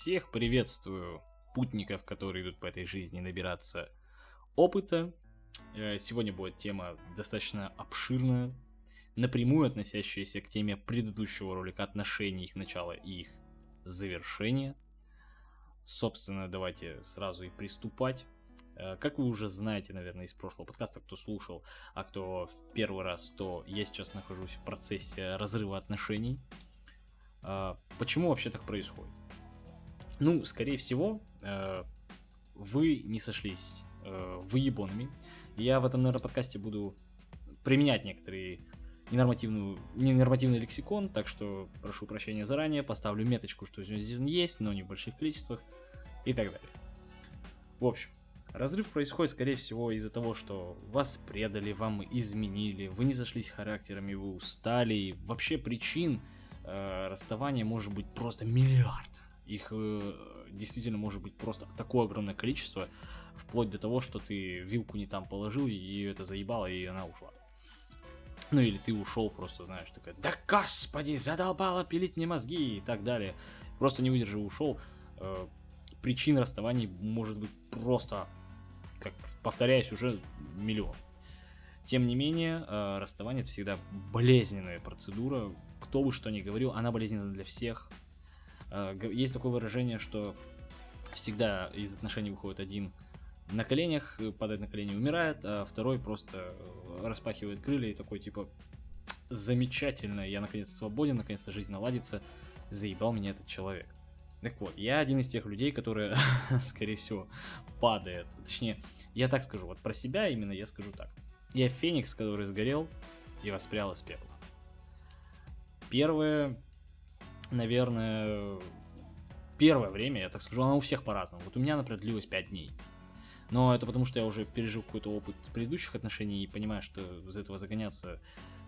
Всех приветствую, путников, которые идут по этой жизни набираться опыта. Э, сегодня будет тема достаточно обширная, напрямую относящаяся к теме предыдущего ролика отношений, их начала и их завершения. Собственно, давайте сразу и приступать. Э, как вы уже знаете, наверное, из прошлого подкаста, кто слушал, а кто в первый раз, то я сейчас нахожусь в процессе разрыва отношений. Э, почему вообще так происходит? Ну, скорее всего, э, вы не сошлись выебонами. Я в этом, наверное, подкасте буду применять некоторые ненормативную, ненормативный лексикон, так что прошу прощения заранее, поставлю меточку, что здесь есть, но не в больших количествах и так далее. В общем, Разрыв происходит, скорее всего, из-за того, что вас предали, вам изменили, вы не зашлись характерами, вы устали. Вообще причин э, расставания может быть просто миллиард. Их э, действительно может быть просто такое огромное количество, вплоть до того, что ты вилку не там положил, и ее это заебало, и она ушла. Ну или ты ушел просто, знаешь, такая, да господи, задолбало пилить мне мозги и так далее. Просто не выдержал, ушел. Э, причин расставаний может быть просто как повторяюсь, уже миллион. Тем не менее, э, расставание это всегда болезненная процедура. Кто бы что ни говорил, она болезненна для всех. Э, есть такое выражение, что всегда из отношений выходит один на коленях, падает на колени, умирает, а второй просто распахивает крылья и такой типа замечательно, я наконец свободен, наконец-то жизнь наладится, заебал меня этот человек. Так вот, я один из тех людей, которые, скорее всего, падает. Точнее, я так скажу, вот про себя именно я скажу так. Я феникс, который сгорел и воспрял из пепла. Первое, наверное, первое время, я так скажу, оно у всех по-разному. Вот у меня, например, длилось 5 дней. Но это потому, что я уже пережил какой-то опыт предыдущих отношений и понимаю, что из этого загоняться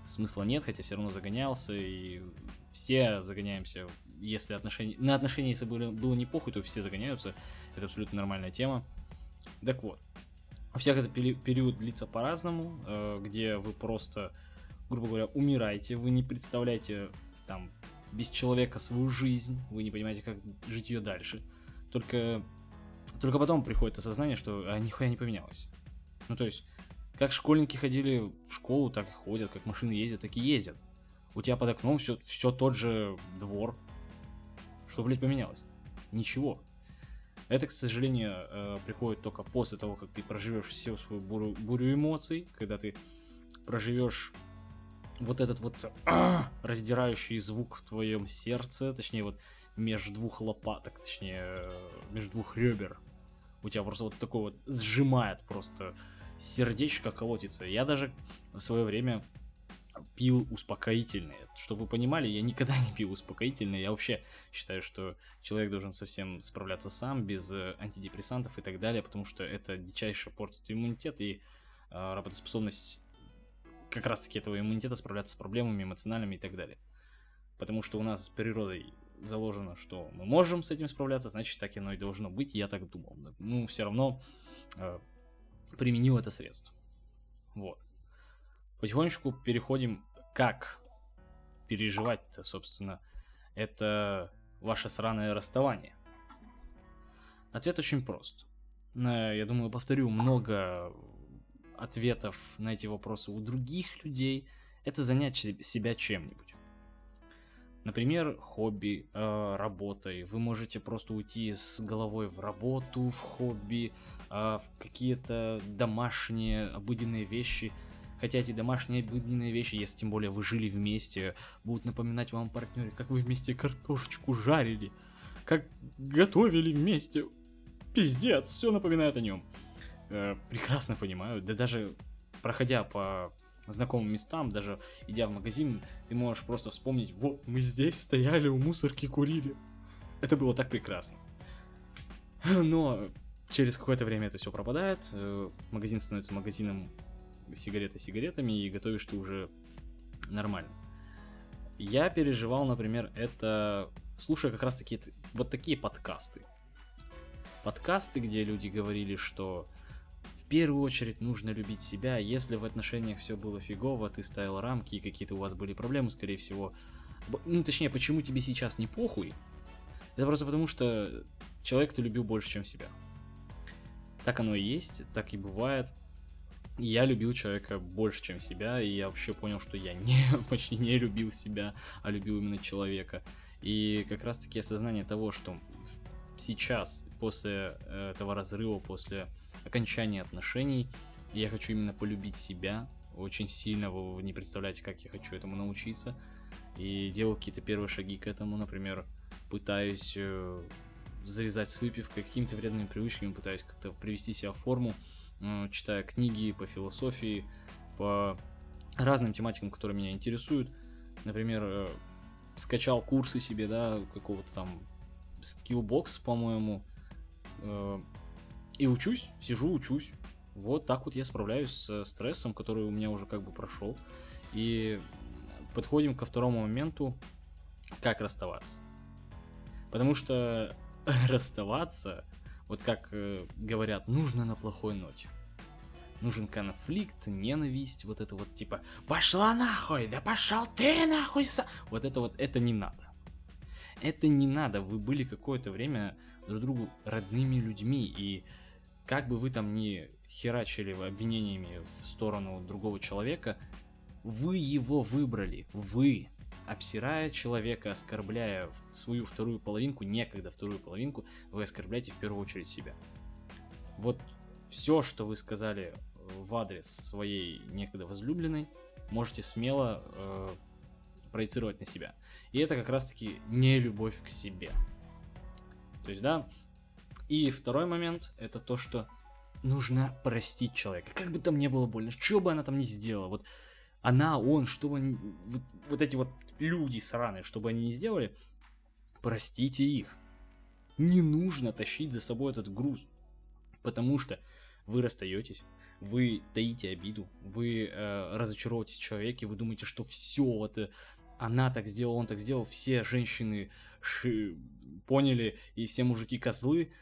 смысла нет, хотя все равно загонялся, и все загоняемся, если отношения... На отношения, если было, было не похуй, то все загоняются, это абсолютно нормальная тема. Так вот, у всех этот период длится по-разному, э, где вы просто, грубо говоря, умираете, вы не представляете там без человека свою жизнь, вы не понимаете, как жить ее дальше. Только, только потом приходит осознание, что а, нихуя не поменялось. Ну, то есть, как школьники ходили в школу, так и ходят, как машины ездят, так и ездят. У тебя под окном все, все тот же двор. Что, блядь, поменялось? Ничего. Это, к сожалению, э, приходит только после того, как ты проживешь всю свою бурю, бурю эмоций, когда ты проживешь вот этот вот а, раздирающий звук в твоем сердце, точнее вот между двух лопаток, точнее э, между двух ребер. У тебя просто вот такой вот сжимает просто сердечко колотится. Я даже в свое время пил успокоительные. Чтобы вы понимали, я никогда не пил успокоительные. Я вообще считаю, что человек должен совсем справляться сам, без э, антидепрессантов и так далее, потому что это дичайше портит иммунитет и э, работоспособность как раз-таки этого иммунитета справляться с проблемами эмоциональными и так далее. Потому что у нас с природой заложено, что мы можем с этим справляться, значит так оно и должно быть, я так думал. Ну, все равно э, применил это средство. Вот. Потихонечку переходим, как переживать-то, собственно, это ваше сраное расставание. Ответ очень прост. Я думаю, повторю много ответов на эти вопросы у других людей. Это занять себя чем-нибудь. Например, хобби, э, работой. Вы можете просто уйти с головой в работу, в хобби, э, в какие-то домашние обыденные вещи. Хотя эти домашние обыденные вещи, если тем более вы жили вместе, будут напоминать вам партнере, как вы вместе картошечку жарили, как готовили вместе. Пиздец, все напоминает о нем. Э, прекрасно понимаю, да даже проходя по знакомым местам, даже идя в магазин, ты можешь просто вспомнить, вот мы здесь стояли у мусорки курили. Это было так прекрасно. Но через какое-то время это все пропадает, э, магазин становится магазином сигареты сигаретами, и готовишь ты уже нормально. Я переживал, например, это слушая как раз таки вот такие подкасты. Подкасты, где люди говорили, что первую очередь нужно любить себя. Если в отношениях все было фигово, ты ставил рамки и какие-то у вас были проблемы, скорее всего. Ну, точнее, почему тебе сейчас не похуй? Это просто потому, что человек ты любил больше, чем себя. Так оно и есть, так и бывает. Я любил человека больше, чем себя, и я вообще понял, что я не, почти не любил себя, а любил именно человека. И как раз-таки осознание того, что сейчас, после э, этого разрыва, после окончания отношений, я хочу именно полюбить себя очень сильно, вы не представляете, как я хочу этому научиться. И делал какие-то первые шаги к этому, например, пытаюсь э, завязать с выпивкой, какими-то вредными привычками, пытаюсь как-то привести себя в форму, э, читая книги по философии, по разным тематикам, которые меня интересуют. Например, э, скачал курсы себе, да, какого-то там Skillbox, по-моему, и учусь, сижу, учусь. Вот так вот я справляюсь с стрессом, который у меня уже как бы прошел. И подходим ко второму моменту, как расставаться. Потому что расставаться, вот как э, говорят, нужно на плохой ноте. Нужен конфликт, ненависть, вот это вот типа «Пошла нахуй! Да пошел ты нахуй!» са...» Вот это вот, это не надо. Это не надо, вы были какое-то время друг другу родными людьми, и как бы вы там ни херачили обвинениями в сторону другого человека, вы его выбрали, вы обсирая человека, оскорбляя свою вторую половинку, некогда вторую половинку, вы оскорбляете в первую очередь себя. Вот все, что вы сказали э, в адрес своей некогда возлюбленной, можете смело э, проецировать на себя. И это как раз-таки не любовь к себе. То есть, да. И второй момент, это то, что нужно простить человека. Как бы там не было больно, что бы она там не сделала. Вот она, он, что бы они, вот, вот эти вот люди сраные, что бы они ни сделали, простите их. Не нужно тащить за собой этот груз, потому что вы расстаетесь, вы таите обиду, вы э, разочаровываетесь в человеке, вы думаете, что все, вот э, она так сделала, он так сделал, все женщины ши, поняли и все мужики козлы.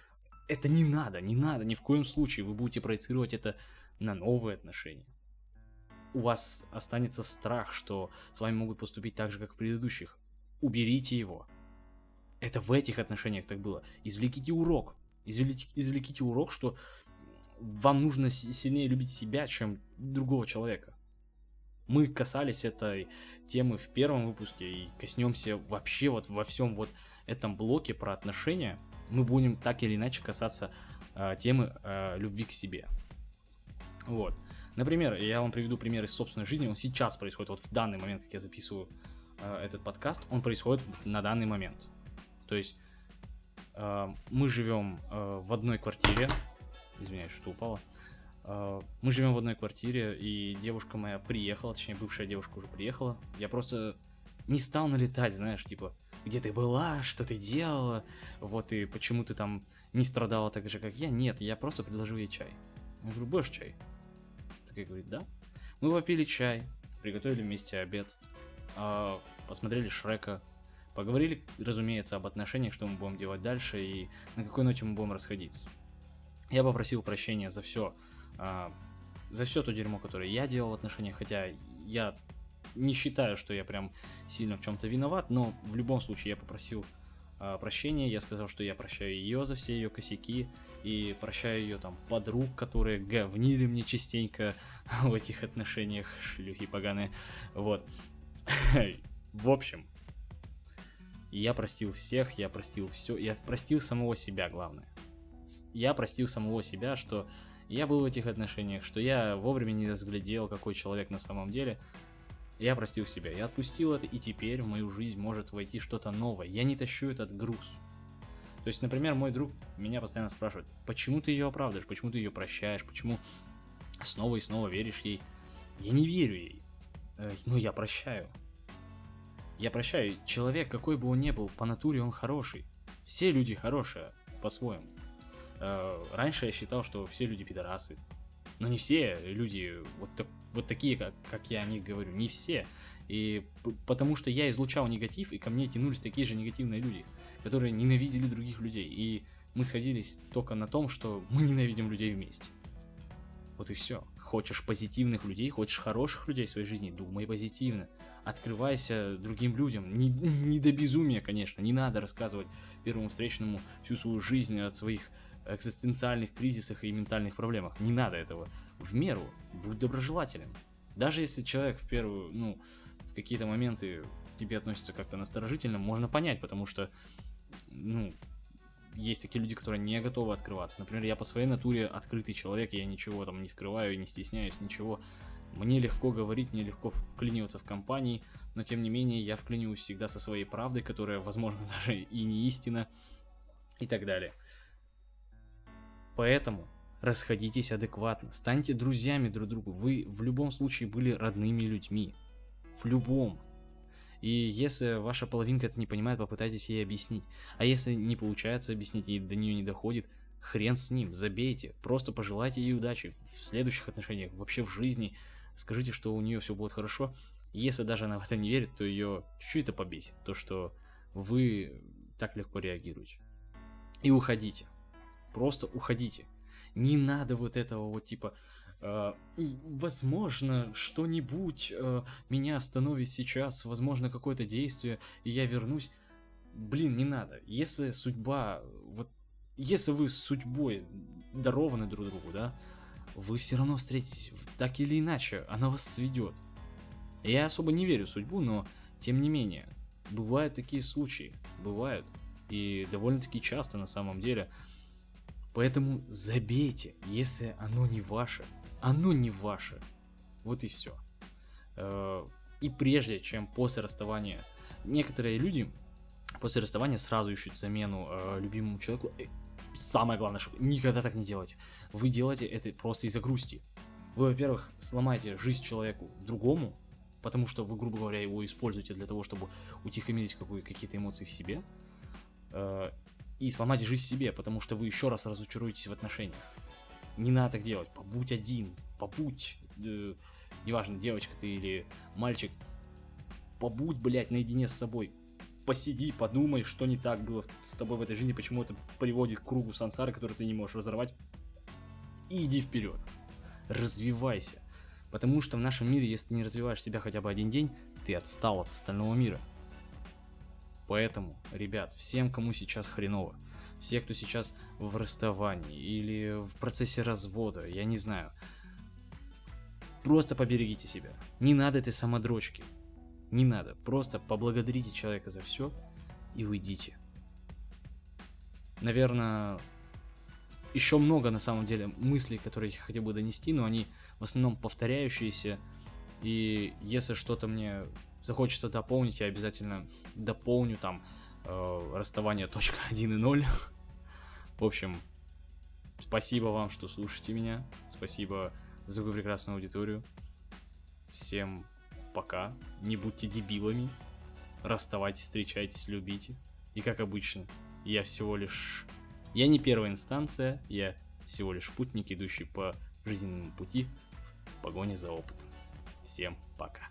Это не надо, не надо, ни в коем случае. Вы будете проецировать это на новые отношения у вас останется страх, что с вами могут поступить так же, как в предыдущих. Уберите его. Это в этих отношениях так было. Извлеките урок. Извлеките, извлеките урок, что вам нужно сильнее любить себя, чем другого человека. Мы касались этой темы в первом выпуске и коснемся вообще вот во всем вот этом блоке про отношения. Мы будем так или иначе касаться э, темы э, любви к себе. Вот. Например, я вам приведу пример из собственной жизни. Он сейчас происходит, вот в данный момент, как я записываю э, этот подкаст, он происходит на данный момент. То есть э, мы живем э, в одной квартире. Извиняюсь, что упало. Э, мы живем в одной квартире, и девушка моя приехала, точнее, бывшая девушка уже приехала. Я просто не стал налетать, знаешь, типа, где ты была, что ты делала, вот и почему ты там не страдала так же, как я. Нет, я просто предложил ей чай. Я говорю, будешь чай? такая говорит, да. Мы попили чай, приготовили вместе обед, а, посмотрели Шрека, поговорили, разумеется, об отношениях, что мы будем делать дальше и на какой ноте мы будем расходиться. Я попросил прощения за все, а, за все то дерьмо, которое я делал в отношениях, хотя я не считаю, что я прям сильно в чем-то виноват, но в любом случае я попросил а, прощения, я сказал, что я прощаю ее за все ее косяки, и прощаю ее там подруг, которые говнили мне частенько в этих отношениях, шлюхи поганые, вот. В общем, я простил всех, я простил все, я простил самого себя, главное. Я простил самого себя, что я был в этих отношениях, что я вовремя не разглядел, какой человек на самом деле, я простил себя, я отпустил это, и теперь в мою жизнь может войти что-то новое. Я не тащу этот груз. То есть, например, мой друг меня постоянно спрашивает, почему ты ее оправдываешь, почему ты ее прощаешь, почему снова и снова веришь ей. Я не верю ей, э, но я прощаю. Я прощаю. Человек, какой бы он ни был, по натуре он хороший. Все люди хорошие, по-своему. Э, раньше я считал, что все люди пидорасы. Но не все люди вот, так, вот такие, как, как я о них говорю, не все. И потому что я излучал негатив, и ко мне тянулись такие же негативные люди, которые ненавидели других людей. И мы сходились только на том, что мы ненавидим людей вместе. Вот и все. Хочешь позитивных людей, хочешь хороших людей в своей жизни, думай позитивно. Открывайся другим людям. Не, не до безумия, конечно. Не надо рассказывать первому встречному всю свою жизнь от своих экзистенциальных кризисах и ментальных проблемах. Не надо этого. В меру. Будь доброжелателен. Даже если человек в первую, ну, в какие-то моменты к тебе относится как-то насторожительно, можно понять, потому что, ну, есть такие люди, которые не готовы открываться. Например, я по своей натуре открытый человек, я ничего там не скрываю, не стесняюсь, ничего. Мне легко говорить, мне легко вклиниваться в компании, но тем не менее я вклиниваюсь всегда со своей правдой, которая, возможно, даже и не истина, и так далее. Поэтому расходитесь адекватно, станьте друзьями друг другу. Вы в любом случае были родными людьми. В любом. И если ваша половинка это не понимает, попытайтесь ей объяснить. А если не получается объяснить и до нее не доходит, хрен с ним, забейте. Просто пожелайте ей удачи в следующих отношениях, вообще в жизни. Скажите, что у нее все будет хорошо. Если даже она в это не верит, то ее чуть-чуть это побесит. То, что вы так легко реагируете. И уходите. Просто уходите. Не надо вот этого вот типа Uh, возможно, что-нибудь uh, меня остановит сейчас, возможно, какое-то действие, и я вернусь. Блин, не надо. Если судьба, вот, если вы с судьбой дарованы друг другу, да, вы все равно встретитесь, так или иначе, она вас сведет. Я особо не верю в судьбу, но, тем не менее, бывают такие случаи, бывают, и довольно-таки часто на самом деле, Поэтому забейте, если оно не ваше. Оно не ваше. Вот и все. Э, и прежде чем после расставания, некоторые люди после расставания сразу ищут замену э, любимому человеку. И самое главное, что никогда так не делайте. Вы делаете это просто из-за грусти. Вы, во-первых, сломаете жизнь человеку другому, потому что вы, грубо говоря, его используете для того, чтобы утихомирить какие-то эмоции в себе. Э, и сломать жизнь себе, потому что вы еще раз разочаруетесь в отношениях. Не надо так делать. Побудь один. Побудь. Э, неважно, девочка ты или мальчик. Побудь, блядь, наедине с собой. Посиди, подумай, что не так было с тобой в этой жизни, почему это приводит к кругу сансары, который ты не можешь разорвать. И иди вперед. Развивайся. Потому что в нашем мире, если ты не развиваешь себя хотя бы один день, ты отстал от остального мира. Поэтому, ребят, всем, кому сейчас хреново, все, кто сейчас в расставании или в процессе развода, я не знаю, просто поберегите себя. Не надо этой самодрочки. Не надо. Просто поблагодарите человека за все и уйдите. Наверное, еще много на самом деле мыслей, которые я хотел бы донести, но они в основном повторяющиеся. И если что-то мне захочется дополнить, я обязательно дополню там э, расставание точка 1 и 0. В общем, спасибо вам, что слушаете меня. Спасибо за такую прекрасную аудиторию. Всем пока. Не будьте дебилами. Расставайтесь, встречайтесь, любите. И как обычно, я всего лишь... Я не первая инстанция, я всего лишь путник, идущий по жизненному пути в погоне за опытом. Всем пока.